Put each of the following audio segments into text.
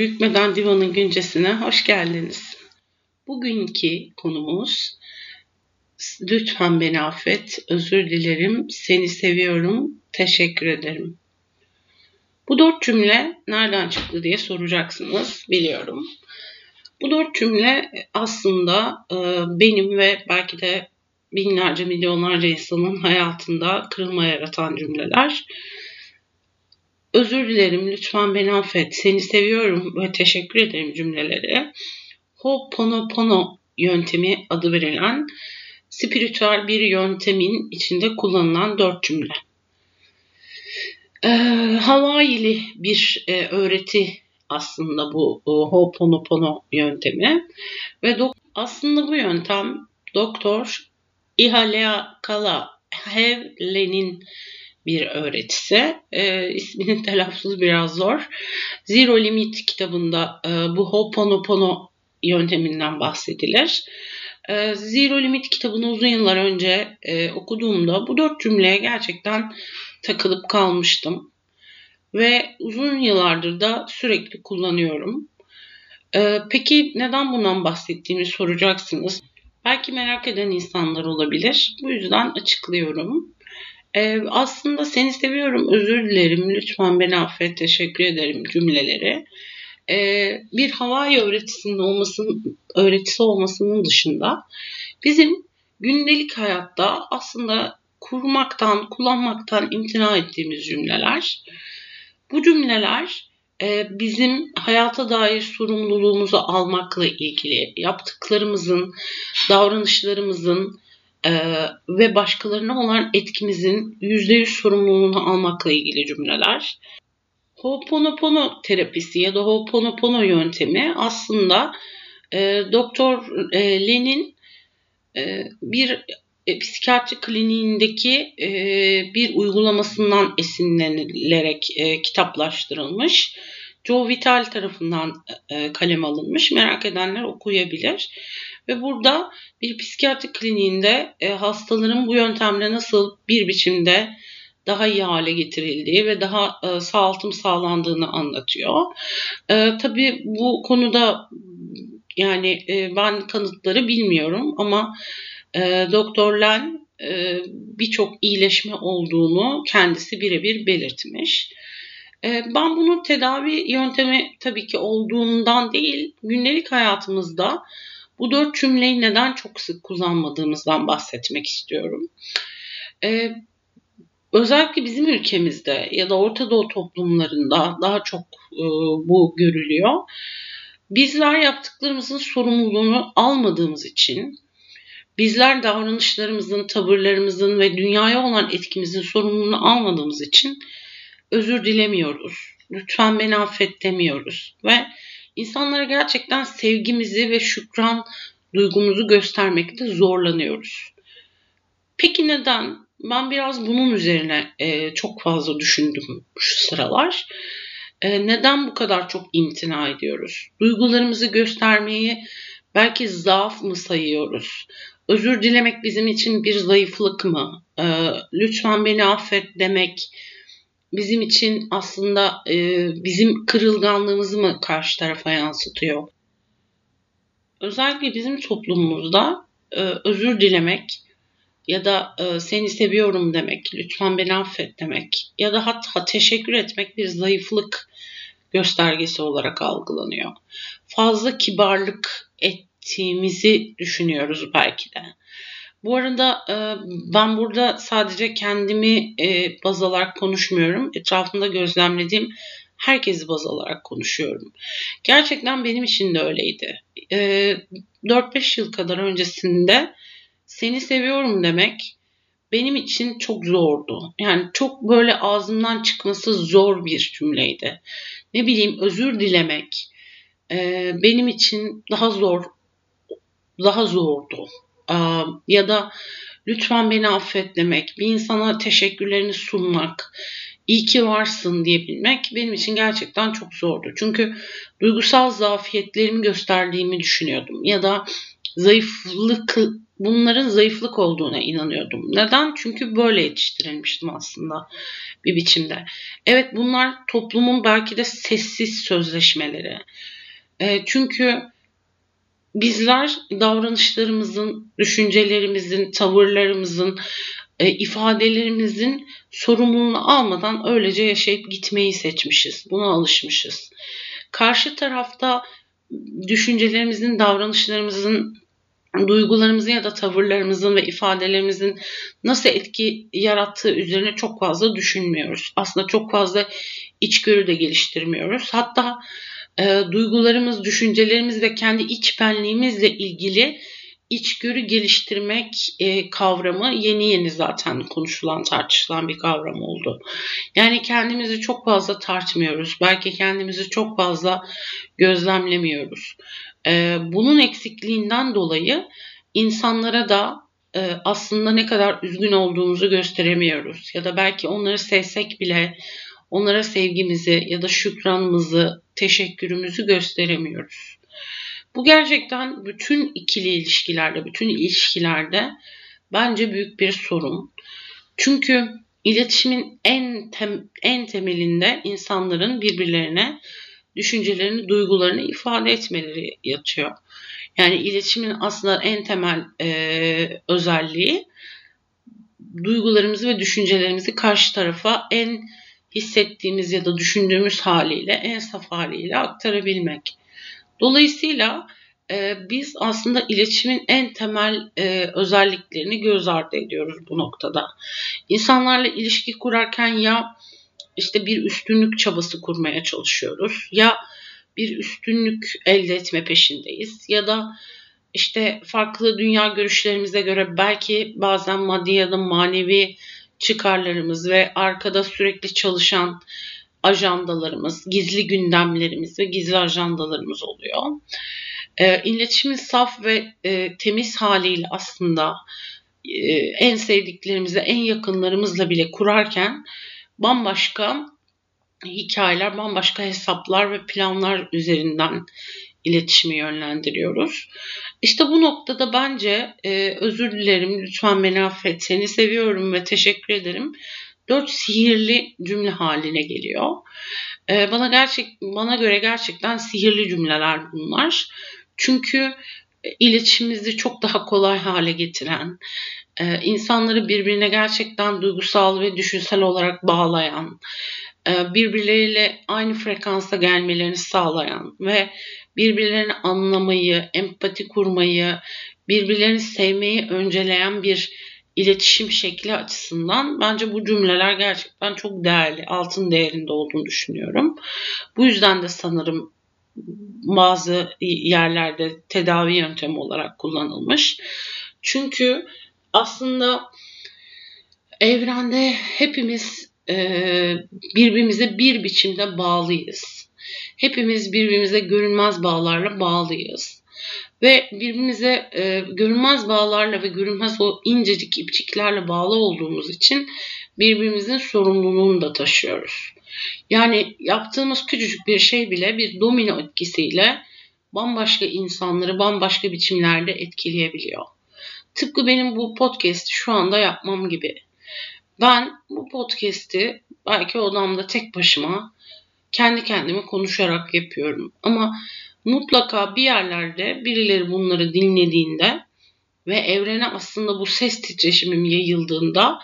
Büyük Meden Divan'ın güncesine hoş geldiniz. Bugünkü konumuz Lütfen beni affet, özür dilerim, seni seviyorum, teşekkür ederim. Bu dört cümle nereden çıktı diye soracaksınız biliyorum. Bu dört cümle aslında e, benim ve belki de binlerce milyonlarca insanın hayatında kırılma yaratan cümleler özür dilerim, lütfen beni affet, seni seviyorum ve teşekkür ederim cümleleri Ho'oponopono yöntemi adı verilen spiritüel bir yöntemin içinde kullanılan dört cümle. Ee, Hawaii'li bir e, öğreti aslında bu e, Ho'oponopono yöntemi. Ve do- aslında bu yöntem Doktor Ihalea Kala Hevlen'in bir öğretisi. E, isminin telaffuzu biraz zor. Zero Limit kitabında e, bu Ho'oponopono yönteminden bahsedilir. E, Zero Limit kitabını uzun yıllar önce e, okuduğumda bu dört cümleye gerçekten takılıp kalmıştım. Ve uzun yıllardır da sürekli kullanıyorum. E, peki neden bundan bahsettiğimi soracaksınız. Belki merak eden insanlar olabilir. Bu yüzden açıklıyorum. Ee, aslında seni seviyorum, özür dilerim, lütfen beni affet, teşekkür ederim cümleleri. Ee, bir Hawaii öğretisinin olmasının, öğretisi olmasının dışında bizim gündelik hayatta aslında kurmaktan, kullanmaktan imtina ettiğimiz cümleler. Bu cümleler e, bizim hayata dair sorumluluğumuzu almakla ilgili, yaptıklarımızın, davranışlarımızın, ve başkalarına olan etkimizin %100 sorumluluğunu almakla ilgili cümleler. Ho'oponopono terapisi ya da Ho'oponopono yöntemi aslında e, Doktor e, Len'in e, bir e, psikiyatri kliniğindeki e, bir uygulamasından esinlenilerek e, kitaplaştırılmış. Joe Vital tarafından e, kalem alınmış. Merak edenler okuyabilir. Ve burada bir psikiyatri kliniğinde e, hastaların bu yöntemle nasıl bir biçimde daha iyi hale getirildiği ve daha e, sağaltım sağlandığını anlatıyor. E, tabii bu konuda yani e, ben kanıtları bilmiyorum ama e, Doktor Len e, birçok iyileşme olduğunu kendisi birebir belirtmiş. E, ben bunun tedavi yöntemi tabii ki olduğundan değil, gündelik hayatımızda bu dört cümleyi neden çok sık kullanmadığımızdan bahsetmek istiyorum. Ee, özellikle bizim ülkemizde ya da Orta Doğu toplumlarında daha çok e, bu görülüyor. Bizler yaptıklarımızın sorumluluğunu almadığımız için, bizler davranışlarımızın, tavırlarımızın ve dünyaya olan etkimizin sorumluluğunu almadığımız için özür dilemiyoruz. Lütfen beni affet demiyoruz ve İnsanlara gerçekten sevgimizi ve şükran duygumuzu göstermekte zorlanıyoruz. Peki neden? Ben biraz bunun üzerine e, çok fazla düşündüm şu sıralar. E, neden bu kadar çok imtina ediyoruz? Duygularımızı göstermeyi belki zaaf mı sayıyoruz? Özür dilemek bizim için bir zayıflık mı? E, lütfen beni affet demek bizim için aslında e, bizim kırılganlığımızı mı karşı tarafa yansıtıyor? Özellikle bizim toplumumuzda e, özür dilemek ya da e, seni seviyorum demek, lütfen beni affet demek ya da hatta teşekkür etmek bir zayıflık göstergesi olarak algılanıyor. Fazla kibarlık ettiğimizi düşünüyoruz belki de. Bu arada e, ben burada sadece kendimi e, baz alarak konuşmuyorum. Etrafımda gözlemlediğim herkesi baz alarak konuşuyorum. Gerçekten benim için de öyleydi. 4-5 e, yıl kadar öncesinde seni seviyorum demek benim için çok zordu. Yani çok böyle ağzımdan çıkması zor bir cümleydi. Ne bileyim özür dilemek benim için daha zor daha zordu ya da lütfen beni affet demek, bir insana teşekkürlerini sunmak, iyi ki varsın diyebilmek benim için gerçekten çok zordu. Çünkü duygusal zafiyetlerimi gösterdiğimi düşünüyordum ya da zayıflık bunların zayıflık olduğuna inanıyordum. Neden? Çünkü böyle yetiştirilmiştim aslında bir biçimde. Evet bunlar toplumun belki de sessiz sözleşmeleri. E, çünkü bizler davranışlarımızın, düşüncelerimizin, tavırlarımızın, e, ifadelerimizin sorumluluğunu almadan öylece yaşayıp gitmeyi seçmişiz. Buna alışmışız. Karşı tarafta düşüncelerimizin, davranışlarımızın, duygularımızın ya da tavırlarımızın ve ifadelerimizin nasıl etki yarattığı üzerine çok fazla düşünmüyoruz. Aslında çok fazla içgörü de geliştirmiyoruz. Hatta e, duygularımız, düşüncelerimiz ve kendi iç benliğimizle ilgili içgörü geliştirmek e, kavramı yeni yeni zaten konuşulan, tartışılan bir kavram oldu. Yani kendimizi çok fazla tartmıyoruz. Belki kendimizi çok fazla gözlemlemiyoruz. E, bunun eksikliğinden dolayı insanlara da e, aslında ne kadar üzgün olduğumuzu gösteremiyoruz. Ya da belki onları sevsek bile onlara sevgimizi ya da şükranımızı, teşekkürümüzü gösteremiyoruz. Bu gerçekten bütün ikili ilişkilerde, bütün ilişkilerde bence büyük bir sorun. Çünkü iletişimin en tem, en temelinde insanların birbirlerine düşüncelerini, duygularını ifade etmeleri yatıyor. Yani iletişimin aslında en temel e, özelliği duygularımızı ve düşüncelerimizi karşı tarafa en hissettiğimiz ya da düşündüğümüz haliyle, en saf haliyle aktarabilmek. Dolayısıyla e, biz aslında iletişimin en temel e, özelliklerini göz ardı ediyoruz bu noktada. İnsanlarla ilişki kurarken ya işte bir üstünlük çabası kurmaya çalışıyoruz ya bir üstünlük elde etme peşindeyiz ya da işte farklı dünya görüşlerimize göre belki bazen maddi ya da manevi çıkarlarımız ve arkada sürekli çalışan ajandalarımız, gizli gündemlerimiz ve gizli ajandalarımız oluyor. E, iletişimin saf ve e, temiz haliyle aslında e, en sevdiklerimizle, en yakınlarımızla bile kurarken bambaşka hikayeler, bambaşka hesaplar ve planlar üzerinden iletişimi yönlendiriyoruz. İşte bu noktada bence e, özür dilerim, lütfen beni affet, seni seviyorum ve teşekkür ederim dört sihirli cümle haline geliyor. Ee, bana gerçek bana göre gerçekten sihirli cümleler bunlar. Çünkü e, iletişimimizi çok daha kolay hale getiren, e, insanları birbirine gerçekten duygusal ve düşünsel olarak bağlayan, e, birbirleriyle aynı frekansa gelmelerini sağlayan ve birbirlerini anlamayı, empati kurmayı, birbirlerini sevmeyi önceleyen bir iletişim şekli açısından bence bu cümleler gerçekten çok değerli, altın değerinde olduğunu düşünüyorum. Bu yüzden de sanırım bazı yerlerde tedavi yöntemi olarak kullanılmış. Çünkü aslında evrende hepimiz birbirimize bir biçimde bağlıyız. Hepimiz birbirimize görünmez bağlarla bağlıyız ve birbirimize e, görünmez bağlarla ve görünmez o incecik ipçiklerle bağlı olduğumuz için birbirimizin sorumluluğunu da taşıyoruz. Yani yaptığımız küçücük bir şey bile bir domino etkisiyle bambaşka insanları bambaşka biçimlerde etkileyebiliyor. Tıpkı benim bu podcast şu anda yapmam gibi. Ben bu podcast'i belki odamda tek başıma kendi kendime konuşarak yapıyorum. Ama mutlaka bir yerlerde birileri bunları dinlediğinde ve evrene aslında bu ses titreşimim yayıldığında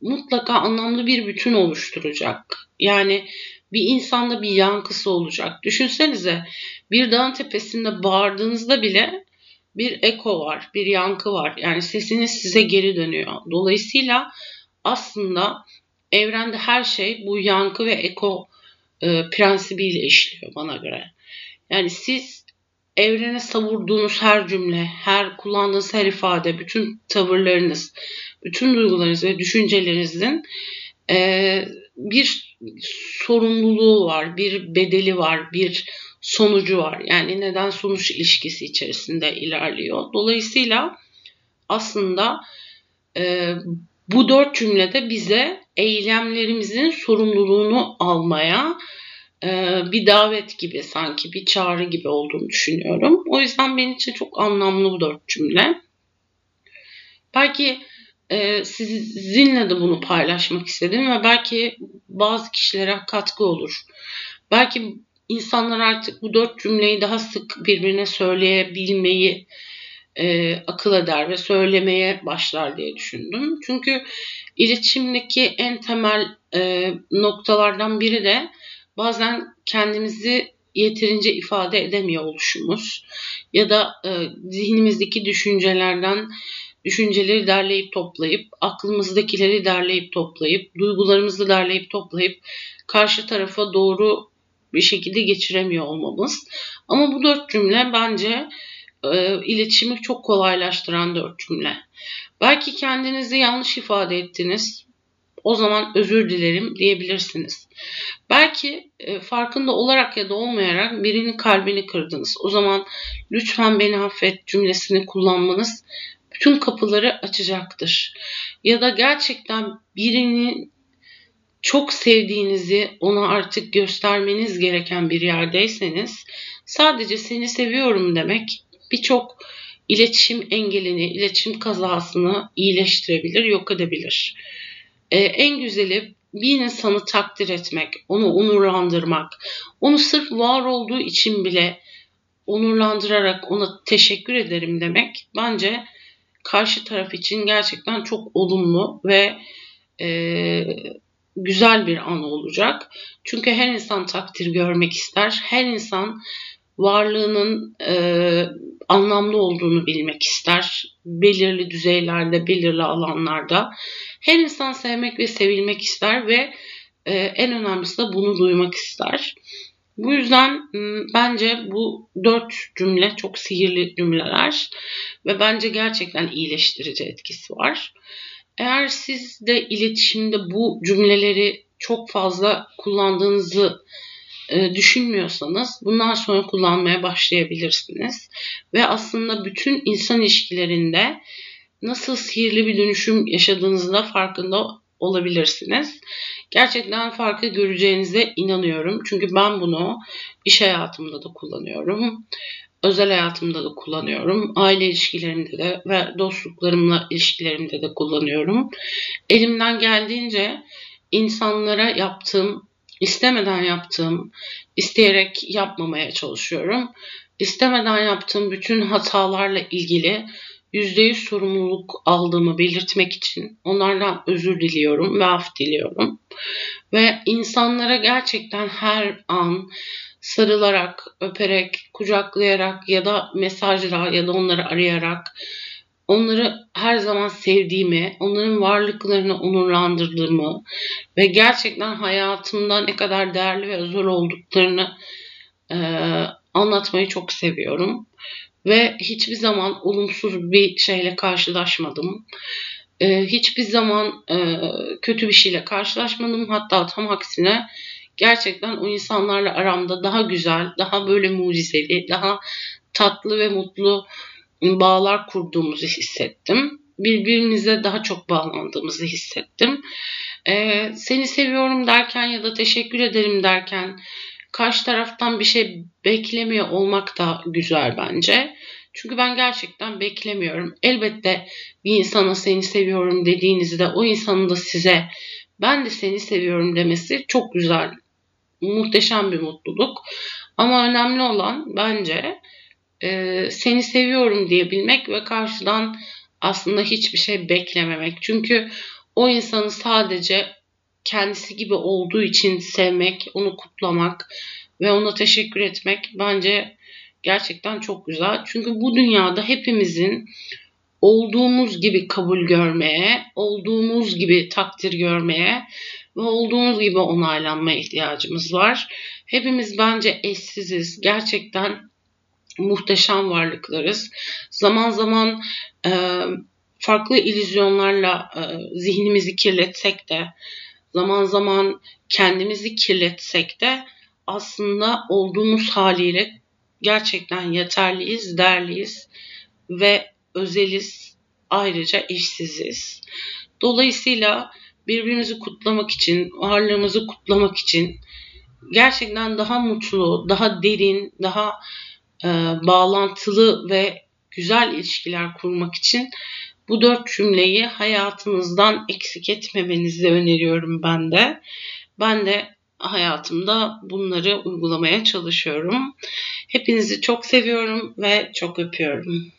mutlaka anlamlı bir bütün oluşturacak. Yani bir insanda bir yankısı olacak. Düşünsenize bir dağın tepesinde bağırdığınızda bile bir eko var, bir yankı var. Yani sesiniz size geri dönüyor. Dolayısıyla aslında evrende her şey bu yankı ve eko e, prensibiyle işliyor bana göre. Yani siz evrene savurduğunuz her cümle, her kullandığınız her ifade, bütün tavırlarınız, bütün duygularınız ve düşüncelerinizin e, bir sorumluluğu var, bir bedeli var, bir sonucu var. Yani neden sonuç ilişkisi içerisinde ilerliyor. Dolayısıyla aslında e, bu dört cümlede bize eylemlerimizin sorumluluğunu almaya, e, bir davet gibi sanki bir çağrı gibi olduğunu düşünüyorum. O yüzden benim için çok anlamlı bu dört cümle. Belki e, sizinle de bunu paylaşmak istedim ve belki bazı kişilere katkı olur. Belki insanlar artık bu dört cümleyi daha sık birbirine söyleyebilmeyi e, akıl eder ve söylemeye başlar diye düşündüm. Çünkü iletişimdeki en temel e, noktalardan biri de bazen kendimizi yeterince ifade edemiyor oluşumuz ya da e, zihnimizdeki düşüncelerden düşünceleri derleyip toplayıp, aklımızdakileri derleyip toplayıp, duygularımızı derleyip toplayıp karşı tarafa doğru bir şekilde geçiremiyor olmamız. Ama bu dört cümle bence e, iletişimi çok kolaylaştıran dört cümle. Belki kendinizi yanlış ifade ettiniz. O zaman özür dilerim diyebilirsiniz. Belki e, farkında olarak ya da olmayarak birinin kalbini kırdınız. O zaman lütfen beni affet cümlesini kullanmanız bütün kapıları açacaktır. Ya da gerçekten birinin çok sevdiğinizi ona artık göstermeniz gereken bir yerdeyseniz sadece seni seviyorum demek birçok iletişim engelini, iletişim kazasını iyileştirebilir, yok edebilir. Ee, en güzeli bir insanı takdir etmek, onu onurlandırmak, onu sırf var olduğu için bile onurlandırarak ona teşekkür ederim demek bence karşı taraf için gerçekten çok olumlu ve e, güzel bir an olacak. Çünkü her insan takdir görmek ister. Her insan varlığının e, anlamlı olduğunu bilmek ister. Belirli düzeylerde, belirli alanlarda. Her insan sevmek ve sevilmek ister ve e, en önemlisi de bunu duymak ister. Bu yüzden bence bu dört cümle çok sihirli cümleler ve bence gerçekten iyileştirici etkisi var. Eğer siz de iletişimde bu cümleleri çok fazla kullandığınızı düşünmüyorsanız bundan sonra kullanmaya başlayabilirsiniz. Ve aslında bütün insan ilişkilerinde nasıl sihirli bir dönüşüm yaşadığınızda farkında olabilirsiniz. Gerçekten farkı göreceğinize inanıyorum. Çünkü ben bunu iş hayatımda da kullanıyorum. Özel hayatımda da kullanıyorum. Aile ilişkilerimde de ve dostluklarımla ilişkilerimde de kullanıyorum. Elimden geldiğince insanlara yaptığım, istemeden yaptığım, isteyerek yapmamaya çalışıyorum. İstemeden yaptığım bütün hatalarla ilgili %100 sorumluluk aldığımı belirtmek için onlardan özür diliyorum ve af diliyorum. Ve insanlara gerçekten her an sarılarak, öperek, kucaklayarak ya da mesajla ya da onları arayarak onları her zaman sevdiğimi, onların varlıklarını onurlandırdığımı ve gerçekten hayatımda ne kadar değerli ve özel olduklarını e, anlatmayı çok seviyorum ve hiçbir zaman olumsuz bir şeyle karşılaşmadım. Ee, hiçbir zaman e, kötü bir şeyle karşılaşmadım. Hatta tam aksine gerçekten o insanlarla aramda daha güzel, daha böyle mucizevi, daha tatlı ve mutlu bağlar kurduğumuzu hissettim. Birbirimize daha çok bağlandığımızı hissettim. Ee, seni seviyorum derken ya da teşekkür ederim derken karşı taraftan bir şey beklemiyor olmak da güzel bence. Çünkü ben gerçekten beklemiyorum. Elbette bir insana seni seviyorum dediğinizde o insanın da size ben de seni seviyorum demesi çok güzel. Muhteşem bir mutluluk. Ama önemli olan bence e, seni seviyorum diyebilmek ve karşıdan aslında hiçbir şey beklememek. Çünkü o insanı sadece kendisi gibi olduğu için sevmek, onu kutlamak ve ona teşekkür etmek bence gerçekten çok güzel. Çünkü bu dünyada hepimizin olduğumuz gibi kabul görmeye, olduğumuz gibi takdir görmeye ve olduğumuz gibi onaylanmaya ihtiyacımız var. Hepimiz bence eşsiziz. Gerçekten muhteşem varlıklarız. Zaman zaman e, farklı illüzyonlarla e, zihnimizi kirletsek de zaman zaman kendimizi kirletsek de aslında olduğumuz haliyle gerçekten yeterliyiz, değerliyiz ve özeliz. Ayrıca eşsiziz. Dolayısıyla birbirimizi kutlamak için, varlığımızı kutlamak için gerçekten daha mutlu, daha derin, daha e, bağlantılı ve güzel ilişkiler kurmak için bu dört cümleyi hayatınızdan eksik etmemenizi öneriyorum ben de. Ben de hayatımda bunları uygulamaya çalışıyorum. Hepinizi çok seviyorum ve çok öpüyorum.